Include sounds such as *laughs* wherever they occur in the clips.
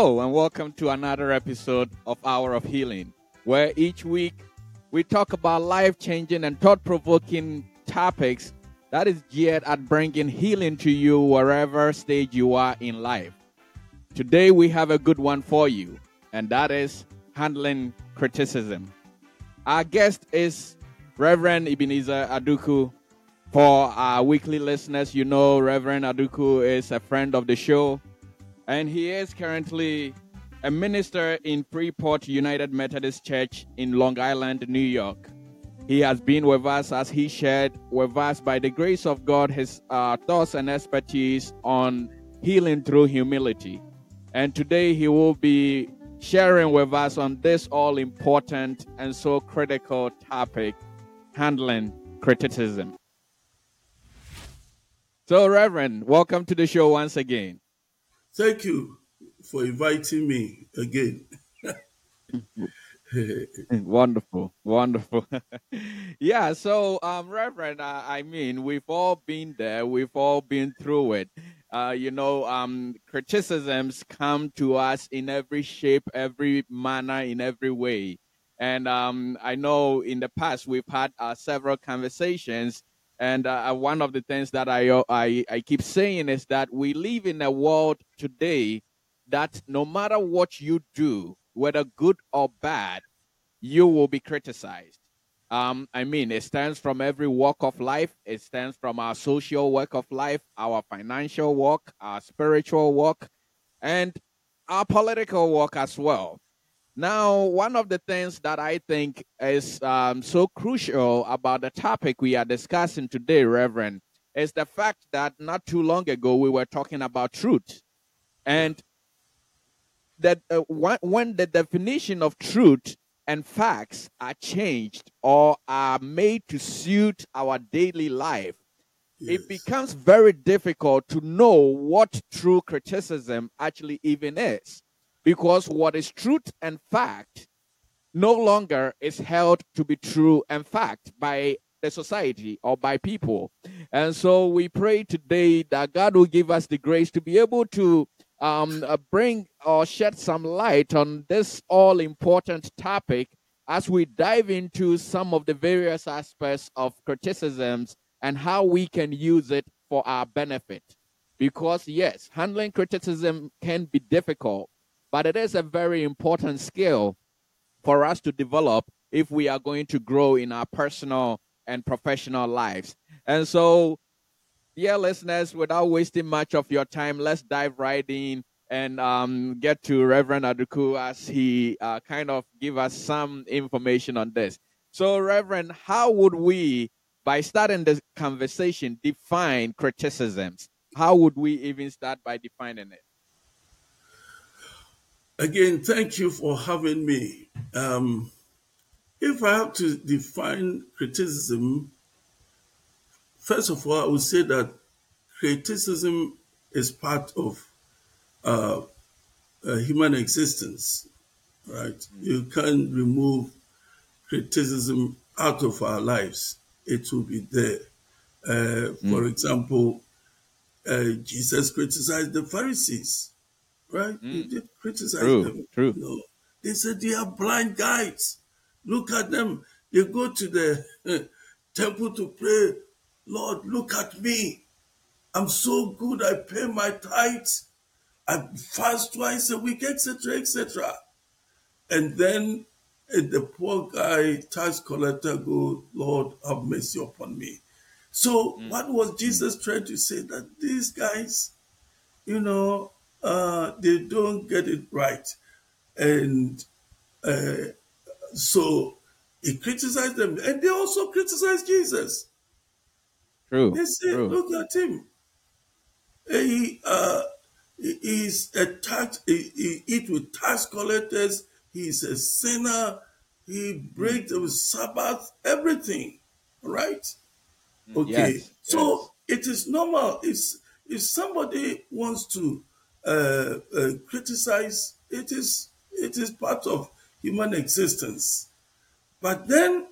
Hello, and welcome to another episode of Hour of Healing, where each week we talk about life changing and thought provoking topics that is geared at bringing healing to you wherever stage you are in life. Today we have a good one for you, and that is handling criticism. Our guest is Reverend Ebenezer Aduku. For our weekly listeners, you know Reverend Aduku is a friend of the show, and he is currently a minister in Freeport United Methodist Church in Long Island, New York. He has been with us as he shared with us, by the grace of God, his uh, thoughts and expertise on healing through humility. And today he will be sharing with us on this all important and so critical topic handling criticism. So, Reverend, welcome to the show once again. Thank you for inviting me again. *laughs* wonderful, wonderful. *laughs* yeah, so, um, Reverend, uh, I mean, we've all been there, we've all been through it. Uh, you know, um, criticisms come to us in every shape, every manner, in every way. And um, I know in the past we've had uh, several conversations and uh, uh, one of the things that I, uh, I I keep saying is that we live in a world today that no matter what you do, whether good or bad, you will be criticized. Um, I mean, it stands from every walk of life. It stands from our social work of life, our financial work, our spiritual work, and our political work as well. Now, one of the things that I think is um, so crucial about the topic we are discussing today, Reverend, is the fact that not too long ago we were talking about truth. And that uh, when the definition of truth and facts are changed or are made to suit our daily life, yes. it becomes very difficult to know what true criticism actually even is because what is truth and fact no longer is held to be true and fact by the society or by people. And so we pray today that God will give us the grace to be able to um, uh, bring or shed some light on this all important topic as we dive into some of the various aspects of criticisms and how we can use it for our benefit. Because, yes, handling criticism can be difficult, but it is a very important skill for us to develop if we are going to grow in our personal and professional lives. And so, dear listeners, without wasting much of your time, let's dive right in and um, get to Reverend Aduku as he uh, kind of give us some information on this. So, Reverend, how would we, by starting this conversation, define criticisms? How would we even start by defining it? Again, thank you for having me. Um, if I have to define criticism, first of all, I would say that criticism is part of uh, uh, human existence, right? Mm-hmm. You can't remove criticism out of our lives, it will be there. Uh, mm-hmm. For example, uh, Jesus criticized the Pharisees right? Mm. Did criticize true, them. True. No. They said they are blind guides. Look at them. They go to the uh, *laughs* temple to pray. Lord, look at me. I'm so good. I pay my tithes. I fast twice a week, etc., etc. And then uh, the poor guy, tax collector, go, Lord, have mercy upon me. So, mm. what was Jesus trying to say? That these guys, you know, uh, they don't get it right. And uh, so he criticized them. And they also criticized Jesus. True. They say, true. look at him. He, uh, he's a tax, he, he eat with tax collectors. He's a sinner. He breaks the Sabbath, everything. Right? Okay. Yes, so yes. it is normal. It's, if somebody wants to uh, uh, criticize. It is it is part of human existence. But then,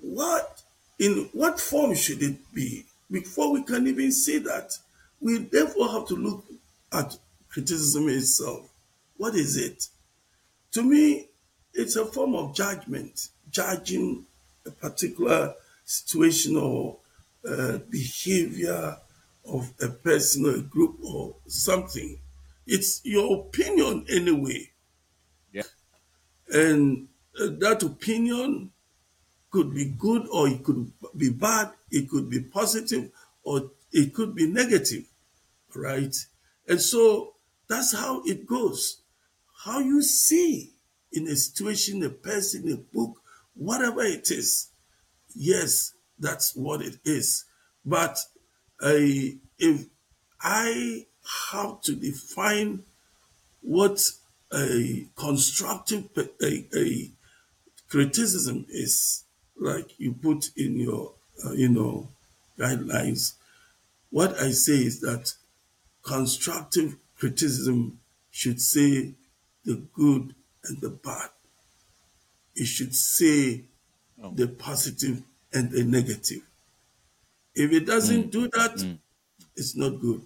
what in what form should it be? Before we can even see that, we therefore have to look at criticism itself. What is it? To me, it's a form of judgment, judging a particular situation or uh, behavior of a person or a group or something. It's your opinion anyway. Yeah. And uh, that opinion could be good or it could be bad, it could be positive or it could be negative, right? And so that's how it goes. How you see in a situation, a person, a book, whatever it is, yes, that's what it is. But uh, if I have to define what a constructive a, a criticism is, like you put in your uh, you know guidelines, what I say is that constructive criticism should say the good and the bad. It should say Oh. the positive and the negative. If it doesn't do that, it's not good.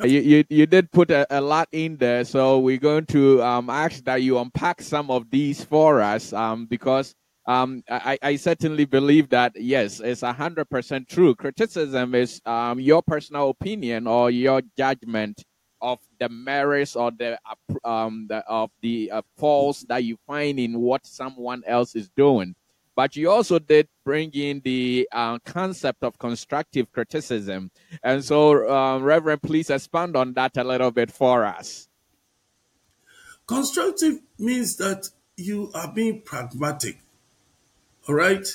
Uh, You, you, you did put a, a lot in there, so we're going to um, ask that you unpack some of these for us um, because um, I, I certainly believe that, yes, it's 100% true. Criticism is um, your personal opinion or your judgment of the merits or the, um, the of the uh, faults that you find in what someone else is doing. But you also did bring in the uh, concept of constructive criticism. And so, uh, Reverend, please expand on that a little bit for us. Constructive means that you are being pragmatic. All right?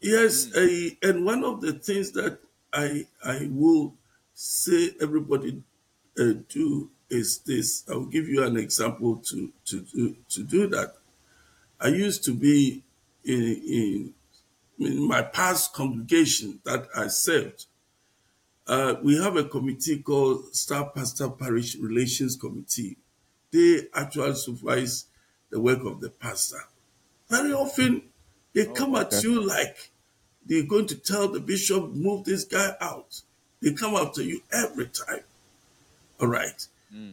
Yes, I, and one of the things that I I will say everybody uh, do is this. I will give you an example to to to, to do that. I used to be in, in in my past congregation that I served. Uh, we have a committee called Staff Pastor Parish Relations Committee. They actually supervise the work of the pastor. Very often, they come at you like they're going to tell the bishop, move this guy out. They come after you every time. All right.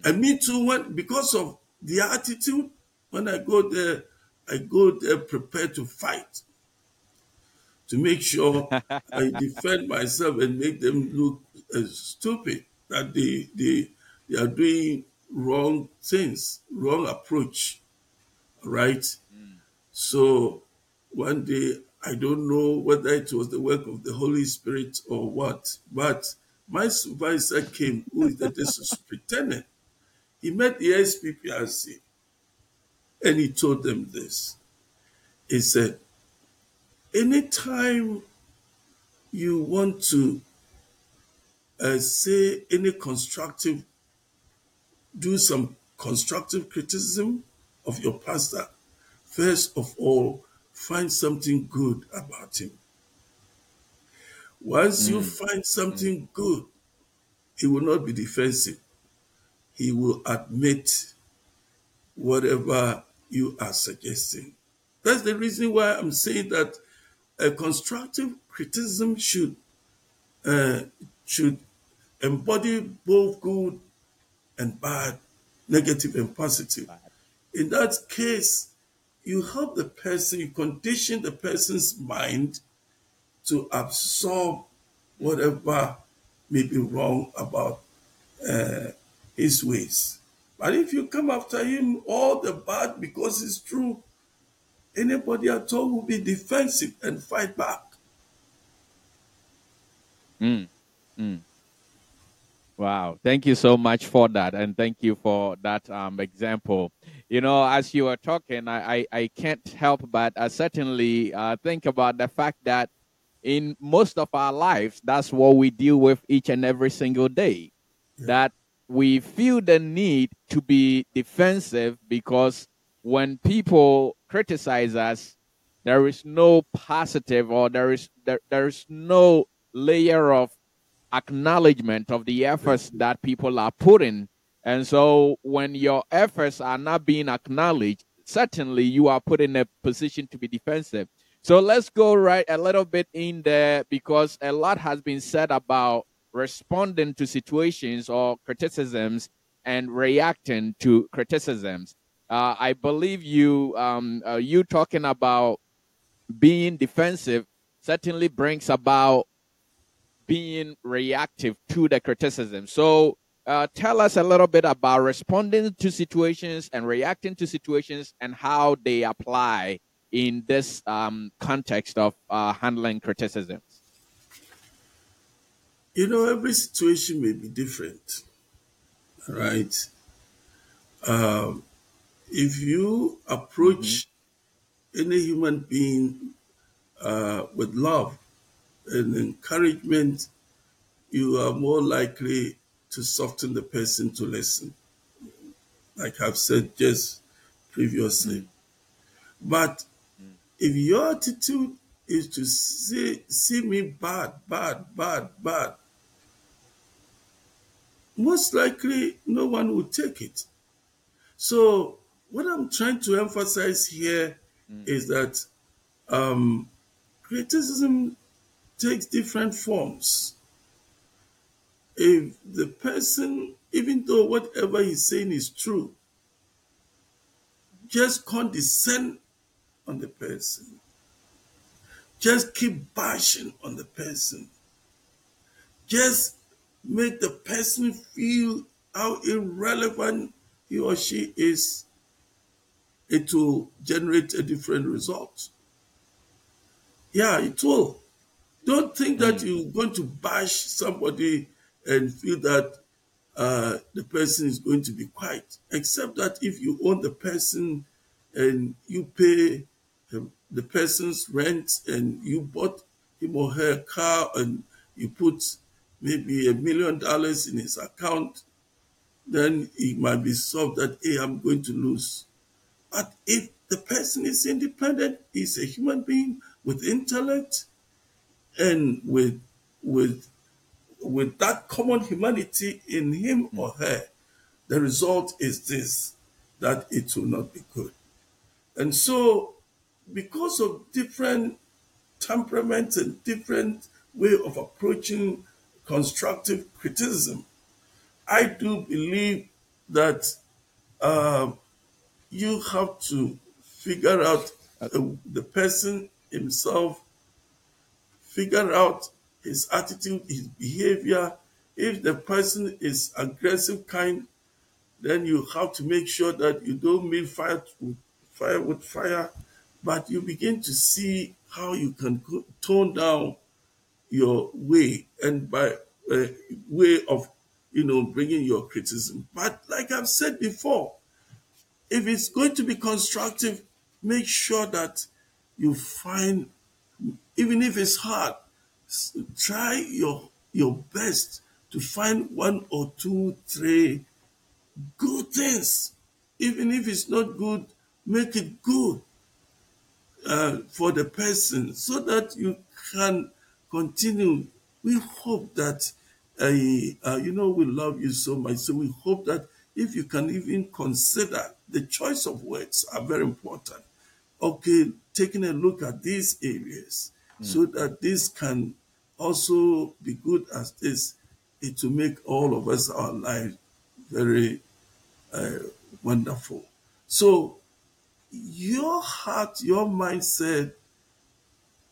And me too, when because of the attitude, when I go there, I go there prepared to fight to make sure I *laughs* defend myself and make them look uh, stupid that they, they they are doing wrong things, wrong approach. Right? So one day I don't know whether it was the work of the Holy Spirit or what, but my supervisor came, who is the district superintendent. *laughs* He met the SPPRC and he told them this. He said, anytime you want to uh, say any constructive, do some constructive criticism of your pastor, first of all, find something good about him. Once you find something good, he will not be defensive. He will admit whatever you are suggesting. That's the reason why I'm saying that a constructive criticism should uh, should embody both good and bad, negative and positive. In that case, you help the person, you condition the person's mind to absorb whatever may be wrong about uh, his ways. But if you come after him all the bad because it's true, anybody at all will be defensive and fight back. Wow. Thank you so much for that. And thank you for that um, example. You know, as you were talking, I, I, I can't help but uh, certainly uh, think about the fact that in most of our lives, that's what we deal with each and every single day. That we feel the need to be defensive because when people criticize us, there is no positive or there is there, there is no layer of acknowledgement of the efforts that people are putting. And so when your efforts are not being acknowledged, certainly you are put in a position to be defensive. So let's go right a little bit in there because a lot has been said about responding to situations or criticisms and reacting to criticisms. Uh, I believe you um, uh, you talking about being defensive certainly brings about being reactive to the criticism. So uh, tell us a little bit about responding to situations and reacting to situations and how they apply in this um, context of uh, handling criticisms. You know, every situation may be different, right? Um, if you approach mm-hmm. any human being uh, with love and encouragement, you are more likely to soften the person to listen, like I've said just previously. Mm-hmm. But mm-hmm. if your attitude is to see, see me bad, bad, bad, bad, most likely no one will take it. So, what I'm trying to emphasize here mm. is that um, criticism takes different forms. If the person, even though whatever he's saying is true, just condescend on the person, just keep bashing on the person, just make the person feel how irrelevant he or she is, it will generate a different result. Yeah, it will. Don't think that mm. you're going to bash somebody and feel that uh, the person is going to be quiet, except that if you own the person and you pay the person's rent and you bought him or her car and you put maybe a million dollars in his account, then it might be solved that, hey, I'm going to lose. But if the person is independent, he's a human being with intellect and with with with that common humanity in him or her, the result is this that it will not be good. And so, because of different temperaments and different way of approaching constructive criticism, I do believe that uh, you have to figure out uh, the person himself, figure out his attitude, his behavior. If the person is aggressive kind, then you have to make sure that you don't meet fire with fire with fire, but you begin to see how you can tone down your way and by uh, way of you know bringing your criticism. But like I've said before, if it's going to be constructive, make sure that you find, even if it's hard, try your your best to find one or two, three good things. Even if it's not good, make it good uh, for the person so that you can continue. We hope that, uh, uh, you know, we love you so much. So we hope that if you can even consider the choice of words are very important. Okay, taking a look at these areas mm. so that this can also be good as this, it will make all of us our lives very uh, wonderful. So your heart, your mindset,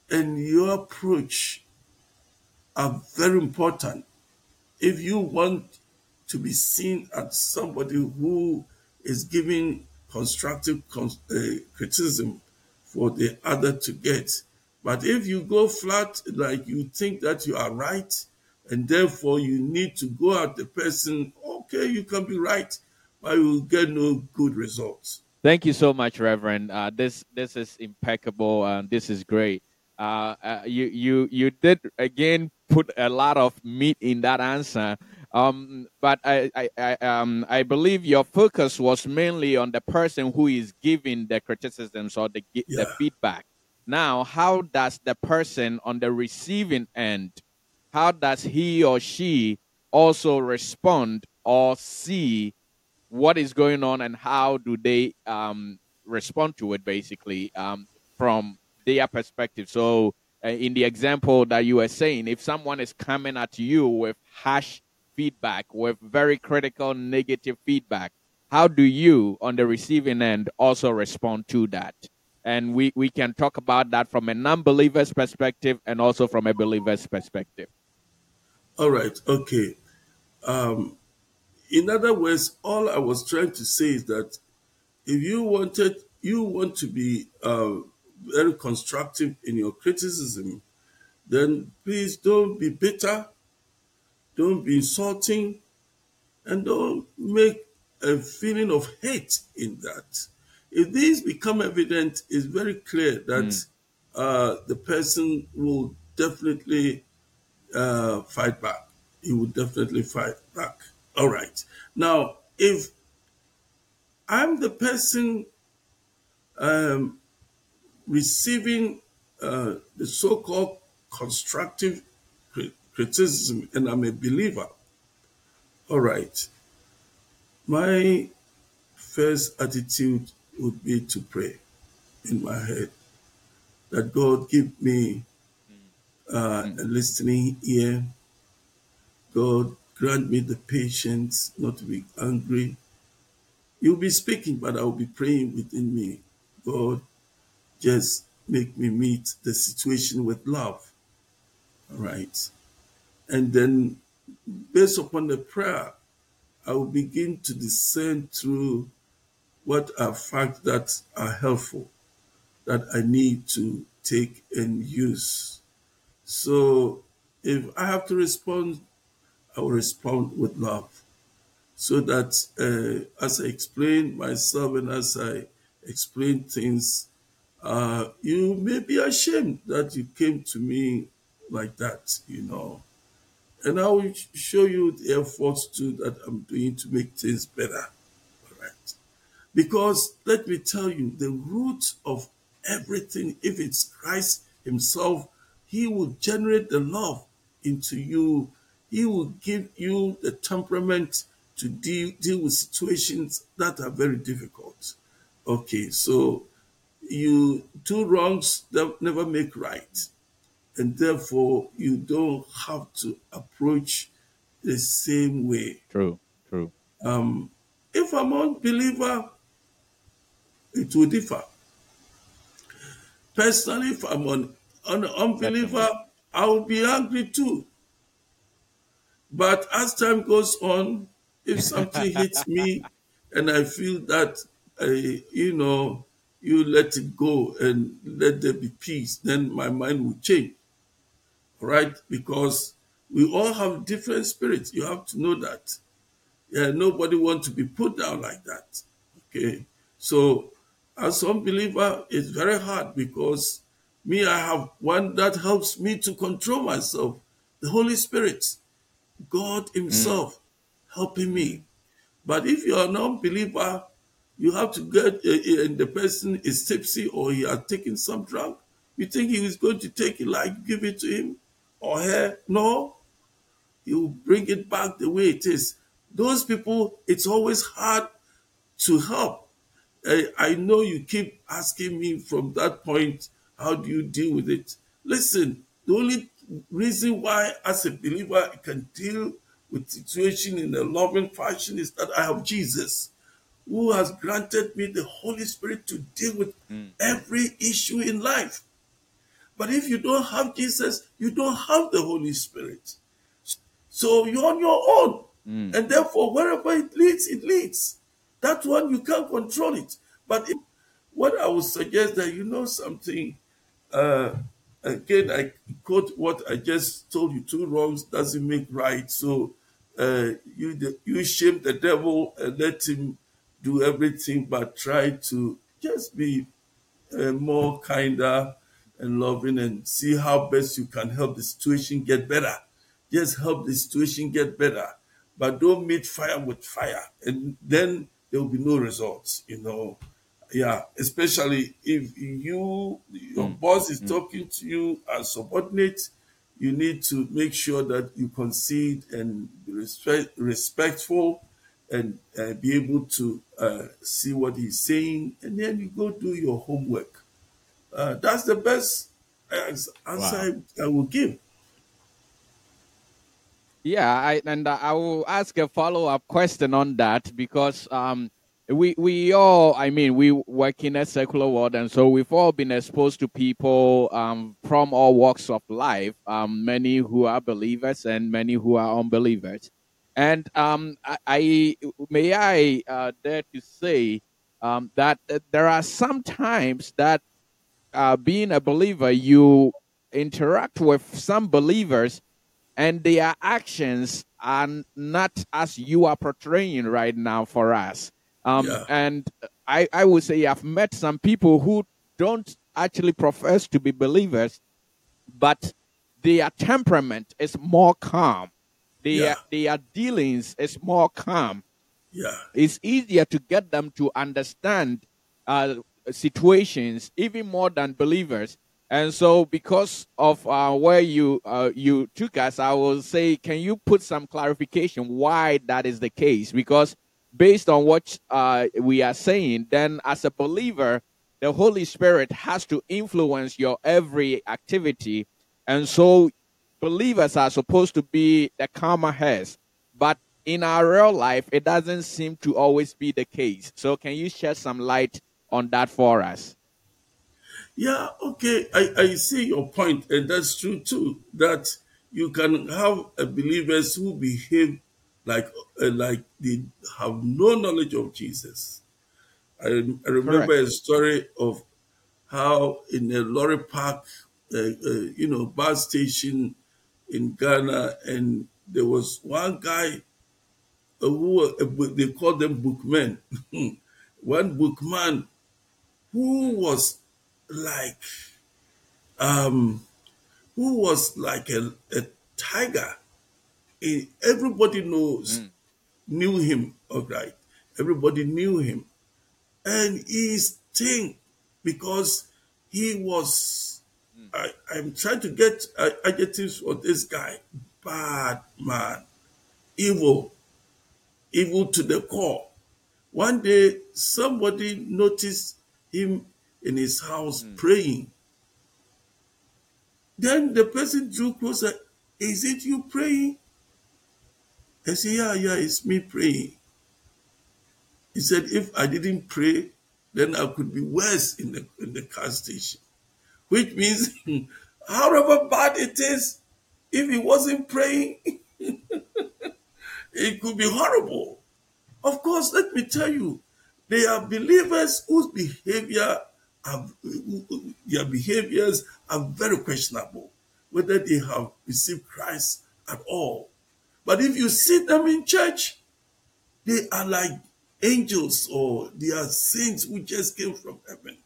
and your approach are very important if you want to be seen as somebody who is giving constructive uh, criticism for the other to get. But if you go flat, like you think that you are right, and therefore you need to go at the person, okay, you can be right, but you will get no good results. Thank you so much, Reverend. Uh, this this is impeccable. and this is great. Uh, uh, you you you did again put a lot of meat in that answer. Um, but I, I, I, um, I believe your focus was mainly on the person who is giving the criticisms or the, yeah. the feedback. Now, how does the person on the receiving end, how does he or she also respond or see what is going on and how do they um, respond to it basically um, from their perspective? So uh, in the example that you were saying, if someone is coming at you with harsh feedback, with very critical negative feedback, how do you, on the receiving end, also respond to that? And we, we can talk about that from a non believer's perspective and also from a believer's perspective. All right, okay. Um, in other words, all I was trying to say is that if you wanted, you want to be uh, very constructive in your criticism, then please don't be bitter, don't be insulting, and don't make a feeling of hate in that. If these become evident, it's very clear that mm. uh, the person will definitely uh, fight back. He will definitely fight back. All right. Now, if I'm the person um, receiving uh, the so called constructive criticism and I'm a believer, all right, my first attitude would be to pray in my head that God give me uh, a listening ear. God grant me the patience not to be angry. You'll be speaking, but I will be praying within me. God, just make me meet the situation with love. All right. And then, based upon the prayer, I will begin to discern through what are facts that are helpful that I need to take and use. So if I have to respond, I will respond with love. So that uh, as I explain myself and as I explain things, uh, you may be ashamed that you came to me like that, you know. And I will show you the efforts too that I'm doing to make things better. All right. Because let me tell you, the root of everything, if it's Christ Himself, He will generate the love into you. He will give you the temperament to deal, deal with situations that are very difficult. Okay, so you two wrongs that never make right. And therefore you don't have to approach the same way. True, true. Um, if I'm an unbeliever, it will differ. Personally, if I'm an, an unbeliever, I will be angry too. But as time goes on, if something hits me *laughs* and I feel that, I, you know, you let it go and let there be peace, then my mind will change. Right? Because we all have different spirits. You have to know that. Yeah, nobody wants to be put down like that. Okay. So as unbeliever, it's very hard because me, I have one that helps me to control myself. The Holy Spirit, God Himself mm. helping me. But if you're an unbeliever, you have to get, uh, and the person is tipsy or he has taken some drug. You think he is going to take it like give it to him or her? No. You bring it back the way it is. Those people, it's always hard to help. I, I know you keep asking me from that point, how do you deal with it? Listen, the only reason why, as a believer, I can deal with situation in a loving fashion is that I have Jesus who has granted me the Holy Spirit to deal with mm. every issue in life. But if you don't have Jesus, you don't have the Holy Spirit. So you're on your own. Mm. And therefore, wherever it leads, it leads. That one, you can't control it. But if, what I would suggest that you know something, uh, again, I quote what I just told you two wrongs doesn't make right. So uh, you, you shame the devil and let him do everything but try to just be uh, more kinder and loving and see how best you can help the situation get better. Just help the situation get better, but don't meet fire with fire, and then there will be no results. You know, yeah. Especially if you your mm. boss is mm. talking to you as subordinate, you need to make sure that you concede and be respect, respectful and uh, be able to uh, see what he's saying, and then you go do your homework. Uh, that's the best answer Wow. I will give. Yeah, I, and I will ask a follow up question on that because um, we we all, I mean, we work in a secular world, and so we've all been exposed to people um, from all walks of life. Um, many who are believers and many who are unbelievers. And um, I, I may I uh, dare to say um, that uh, there are some times that uh, being a believer, you interact with some believers and their actions are not as you are portraying right now for us. Um, Yeah. And I, I would say I've met some people who don't actually profess to be believers, but their temperament is more calm. Their, Yeah. their dealings is more calm. Yeah. It's easier to get them to understand uh, situations even more than believers. And so, because of uh, where you uh, you took us, I will say, can you put some clarification why that is the case? Because based on what uh, we are saying, then as a believer, the Holy Spirit has to influence your every activity, and so believers are supposed to be the calmer heads. But in our real life, it doesn't seem to always be the case. So, can you shed some light on that for us? Yeah, okay. I, I see your point, and that's true too. That you can have a believers who behave like uh, like they have no knowledge of Jesus. I, I remember Correct. a story of how in a lorry park, uh, uh, you know, bus station in Ghana, and there was one guy uh, who uh, they called them bookmen. *laughs* one bookman who was like um who was like a, a tiger. Eh, Everybody knows Mm, knew him, all right. Everybody knew him. And he stink because he was I, I'm trying to get uh, adjectives for this guy. Bad man, evil, evil to the core. One day, somebody noticed him in his house mm, praying. Then the person drew closer. Is it you praying? I said, Yeah, yeah, it's me praying. He said, If I didn't pray, then I could be worse in the in the car station. Which means, *laughs* however bad it is, if he wasn't praying, *laughs* it could be horrible. Of course, let me tell you, they are believers whose behavior are, their behaviors are very questionable, whether they have received Christ at all. But if you see them in church, they are like angels or they are saints who just came from heaven.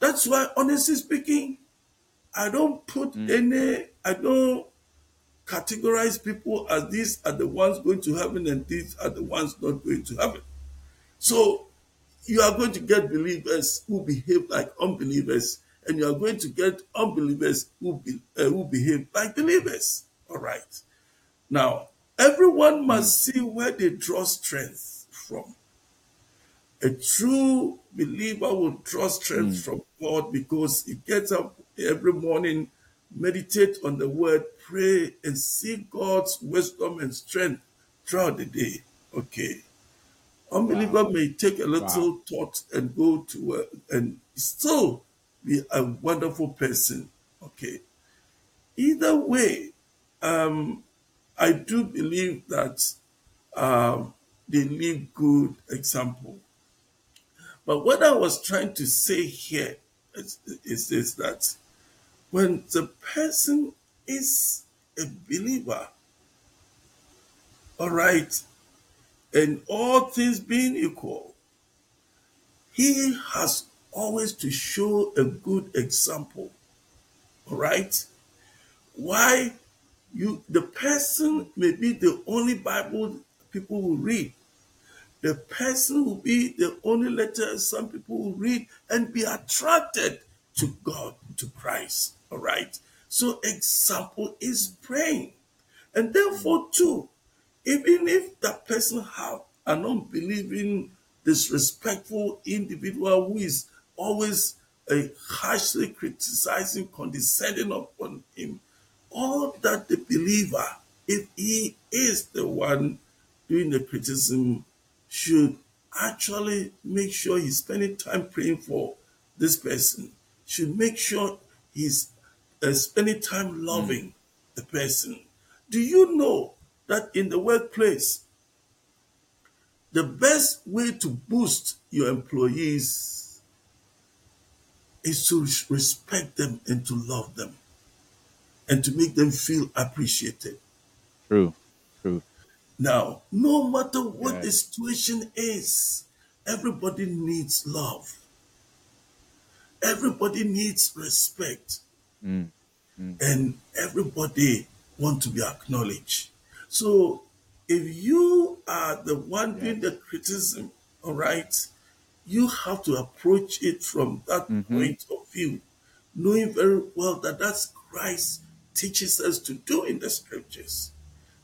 That's why, honestly speaking, I don't put mm. any, I don't categorize people as these are the ones going to heaven and these are the ones not going to heaven. So you are going to get believers who behave like unbelievers, and you are going to get unbelievers who be, uh, who behave like believers. All right. Now, everyone Mm, must see where they draw strength from. A true believer will draw strength mm. from God because he gets up every morning, meditate on the word, pray, and seek God's wisdom and strength throughout the day. Okay. Unbeliever Wow. may take a Wow. little thought and go to work and still be a wonderful person. Okay. Either way, um, I do believe that um, they leave good example. But what I was trying to say here is, is, that when the person is a believer, all right, and all things being equal, he has always to show a good example, all right? Why you the person may be the only Bible people will read. The person will be the only letter some people will read and be attracted to God, to Christ. All right. So example is praying. And therefore, too, even if that person have an unbelieving, disrespectful individual who is always uh, harshly criticizing, condescending upon him. All that the believer, if he is the one doing the criticism, should actually make sure he's spending time praying for this person, should make sure he's uh, spending time loving the person. Do you know that in the workplace, the best way to boost your employees is to respect them and to love them and to make them feel appreciated. True. True. Now, no matter what the situation is, everybody needs love. Everybody needs respect. Mm. And everybody want to be acknowledged. So if you are the one doing the criticism, all right, you have to approach it from that point of view, knowing very well that that's Christ teaches us to do in the scriptures.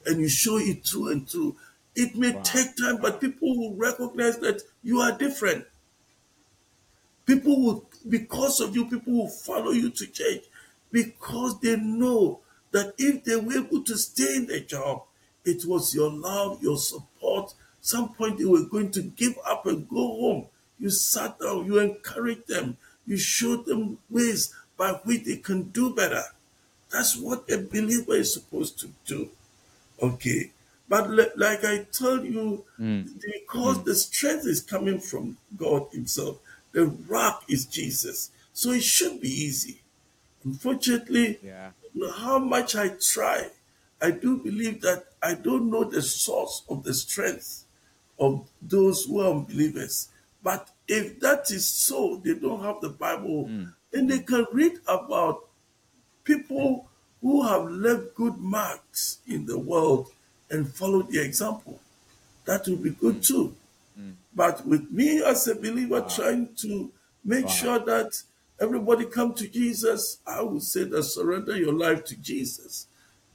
And you show it through and through. It may Wow. take time, but people will recognize that you are different. People will, because of you, people will follow you to church because they know that if they were able to stay in the job, it was your love, your support. Some point they were going to give up and go home. You sat down, you encouraged them, you showed them ways by which they can do better. That's what a believer is supposed to do. Okay. But li- like I told you, mm. because mm. the strength is coming from God Himself, the rock is Jesus. So it should be easy. Unfortunately, Yeah. no- how much I try, I do believe that I don't know the source of the strength of those who are unbelievers. But if that is so, they don't have the Bible, mm. then they can read about people who have left good marks in the world and followed the example. That will be good too. Mm. But with me as a believer trying to make sure that everybody come to Jesus, I would say that surrender your life to Jesus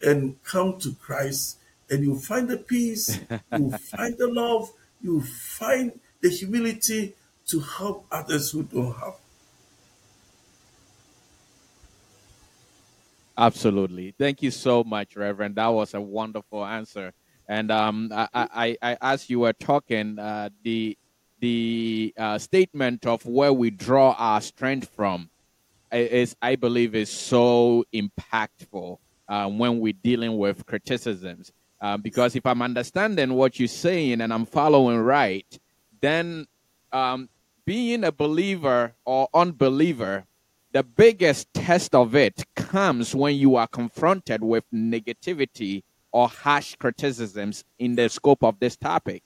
and come to Christ and you'll find the peace, *laughs* you'll find the love, you'll find the humility to help others who don't have. Absolutely. Thank you so much, Reverend. That was a wonderful answer. And um, I, I, I, as you were talking, uh, the the uh, statement of where we draw our strength from is, I believe, is so impactful uh, when we're dealing with criticisms. Uh, because if I'm understanding what you're saying and I'm following right, then um, being a believer or unbeliever, the biggest test of it comes when you are confronted with negativity or harsh criticisms in the scope of this topic.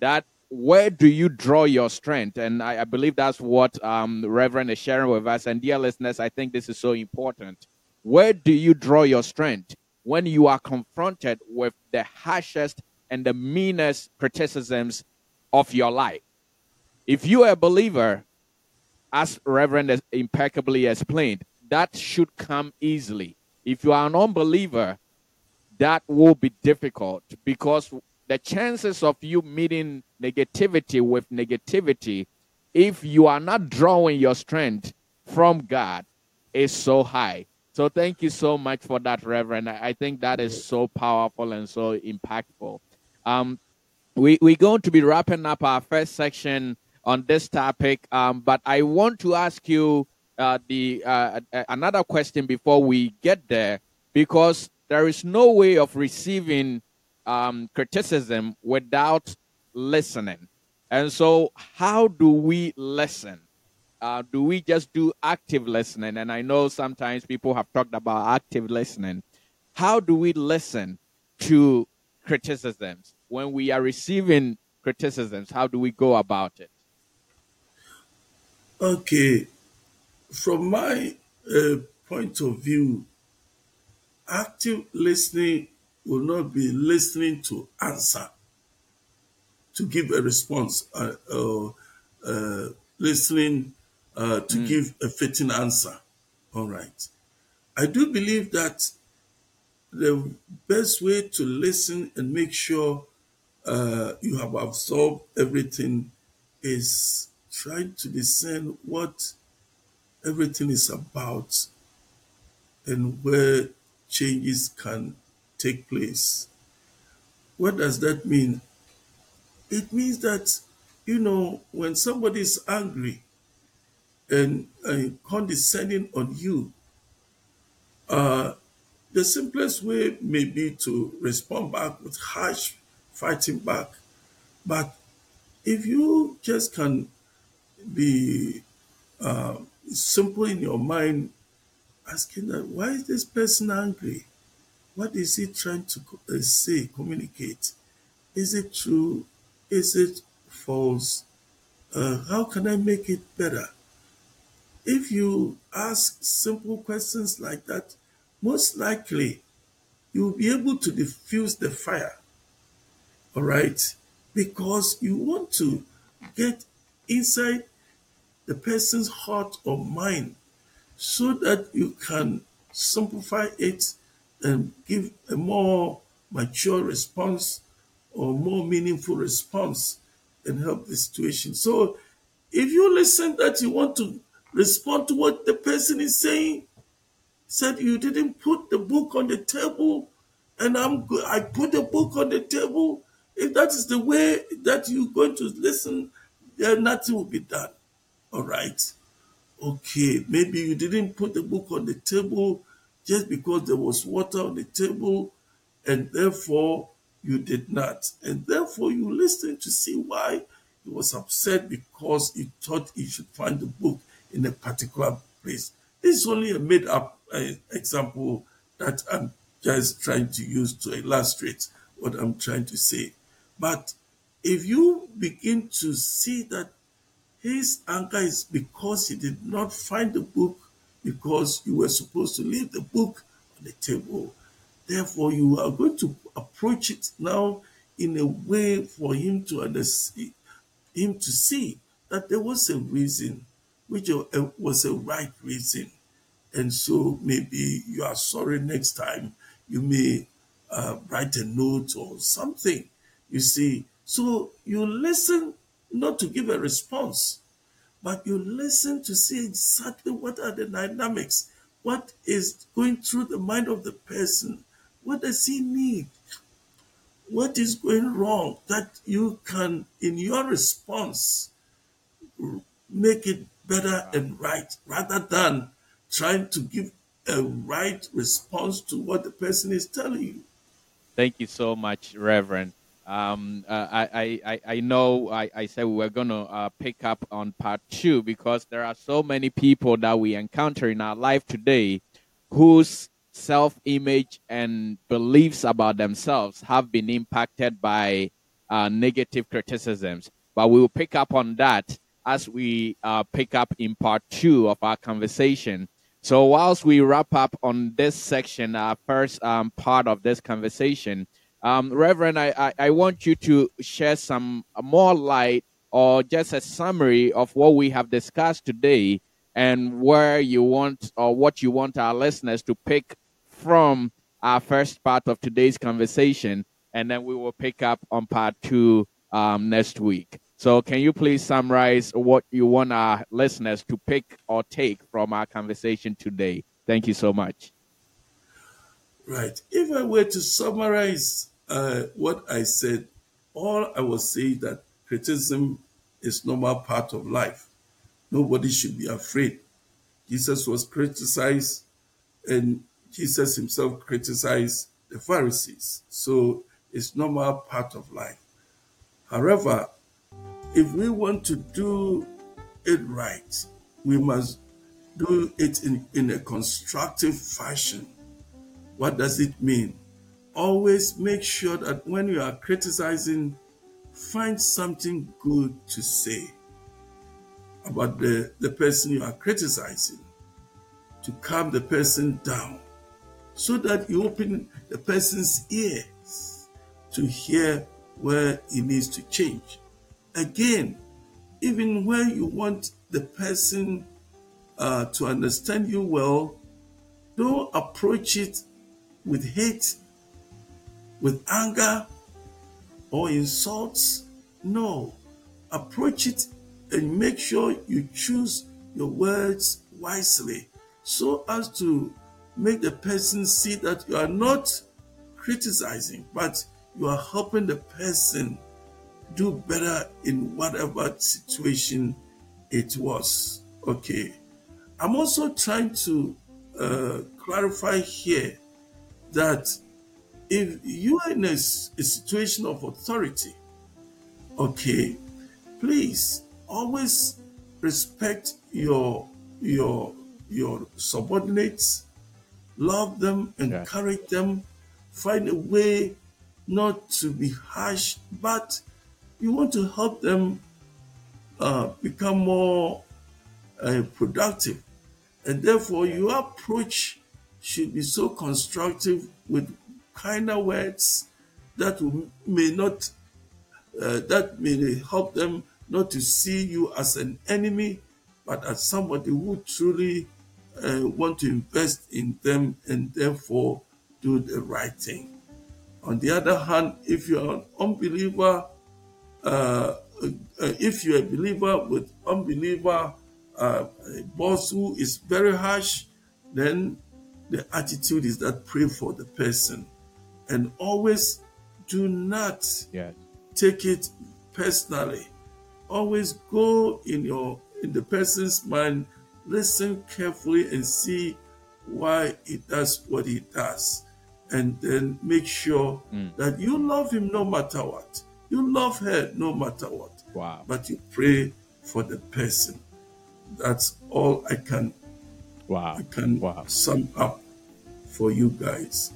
That where do you draw your strength? And I, I believe that's what um, Reverend is sharing with us. And dear listeners, I think this is so important. Where do you draw your strength when you are confronted with the harshest and the meanest criticisms of your life? If you are a believer, as Reverend has impeccably explained, that should come easily. If you are an unbeliever, that will be difficult because the chances of you meeting negativity with negativity, if you are not drawing your strength from God, is so high. So thank you so much for that, Reverend. I think that is so powerful and so impactful. Um, we, we're going to be wrapping up our first section on this topic, um, but I want to ask you uh, the uh, another question before we get there, because there is no way of receiving um, criticism without listening. And so, how do we listen? Uh, do we just do active listening? And I know sometimes people have talked about active listening. How do we listen to criticisms when we are receiving criticisms? How do we go about it? Okay, from my uh, point of view, active listening will not be listening to answer, to give a response, uh, or uh, listening uh, to give a fitting answer. All right. I do believe that the best way to listen and make sure uh, you have absorbed everything is trying to discern what everything is about and where changes can take place. What does that mean? It means that, you know, when somebody is angry and condescending on you, uh, the simplest way may be to respond back with harsh fighting back. But if you just can be uh, simple in your mind, asking that, why is this person angry? What is he trying to uh, say, communicate? Is it true? Is it false? Uh, how can I make it better? If you ask simple questions like that, most likely you'll be able to diffuse the fire. All right? Because you want to get inside the person's heart or mind so that you can simplify it and give a more mature response or more meaningful response and help the situation. So if you listen that you want to respond to what the person is saying, said you didn't put the book on the table and I'm I put the book on the table. If that is the way that you're going to listen, then nothing will be done. All right. Okay, maybe you didn't put the book on the table just because there was water on the table, and therefore you did not. And therefore you listened to see why he was upset because he thought he should find the book in a particular place. This is only a made up uh, example that I'm just trying to use to illustrate what I'm trying to say. But if you begin to see that his anger is because he did not find the book because you were supposed to leave the book on the table. Therefore, you are going to approach it now in a way for him to understand, him to see that there was a reason, which was a right reason. And so maybe you are sorry next time. You may uh, write a note or something. You see, so you listen not to give a response, but you listen to see exactly what are the dynamics, what is going through the mind of the person, what does he need, what is going wrong, that you can, in your response, make it better and right, rather than trying to give a right response to what the person is telling you. Thank you so much, Reverend. Um, uh, I, I, I know I, I said we were going to uh, pick up on part two because there are so many people that we encounter in our life today whose self image and beliefs about themselves have been impacted by uh, negative criticisms. But we will pick up on that as we uh, pick up in part two of our conversation. So, whilst we wrap up on this section, our first um, part of this conversation, um, Reverend, I, I, I, want you to share some more light or just a summary of what we have discussed today and where you want or what you want our listeners to pick from our first part of today's conversation. And then we will pick up on part two um, next week. So, can you please summarize what you want our listeners to pick or take from our conversation today? Thank you so much. Right. If I were to summarize uh, what I said, all I was saying that criticism is normal part of life. Nobody should be afraid. Jesus was criticized, and Jesus himself criticized the Pharisees. So it's normal part of life. However, if we want to do it right, we must do it in, in a constructive fashion. What does it mean? Always make sure that when you are criticizing, find something good to say about the, the person you are criticizing to calm the person down so that you open the person's ears to hear where he needs to change. Again, even when you want the person uh, to understand you well, don't approach it with hate with anger or insults. No. Approach it and make sure you choose your words wisely so as to make the person see that you are not criticizing, but you are helping the person do better in whatever situation it was. Okay. I'm also trying to uh, clarify here that if you are in a, a situation of authority, okay, please always respect your your your subordinates, love them, encourage them, find a way not to be harsh, but you want to help them uh, become more uh, productive. And therefore, your approach should be so constructive with kinder words that may not uh, that may help them not to see you as an enemy, but as somebody who truly uh, want to invest in them and therefore do the right thing. On the other hand, if you're an unbeliever, uh, uh, if you're a believer with unbeliever uh, a boss who is very harsh, then the attitude is that pray for the person and always do not Yes. take it personally. Always go in your in the person's mind, listen carefully and see why he does what he does. And then make sure mm. that you love him no matter what. You love her no matter what. Wow. But you pray for the person. That's all I can Wow. I can Wow. sum up for you guys.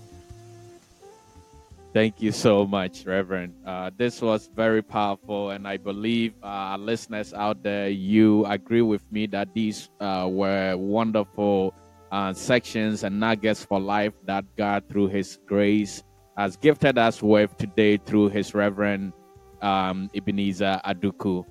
Thank you so much, Reverend. Uh, this was very powerful, and I believe uh, listeners out there, you agree with me that these uh, were wonderful uh, sections and nuggets for life that God, through His grace, has gifted us with today through His Reverend um, Ebenezer Aduku.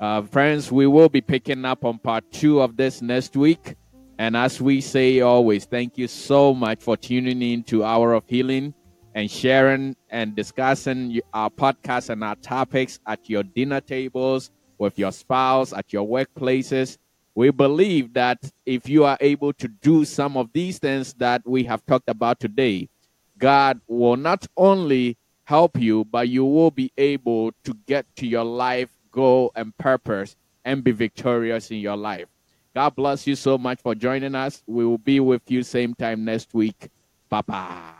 Uh, friends, we will be picking up on part two of this next week. And as we say always, thank you so much for tuning in to Hour of Healing and sharing and discussing our podcast and our topics at your dinner tables, with your spouse, at your workplaces. We believe that if you are able to do some of these things that we have talked about today, God will not only help you, but you will be able to get to your life goal and purpose and be victorious in your life. God bless you so much for joining us. We will be with you same time next week. Bye bye.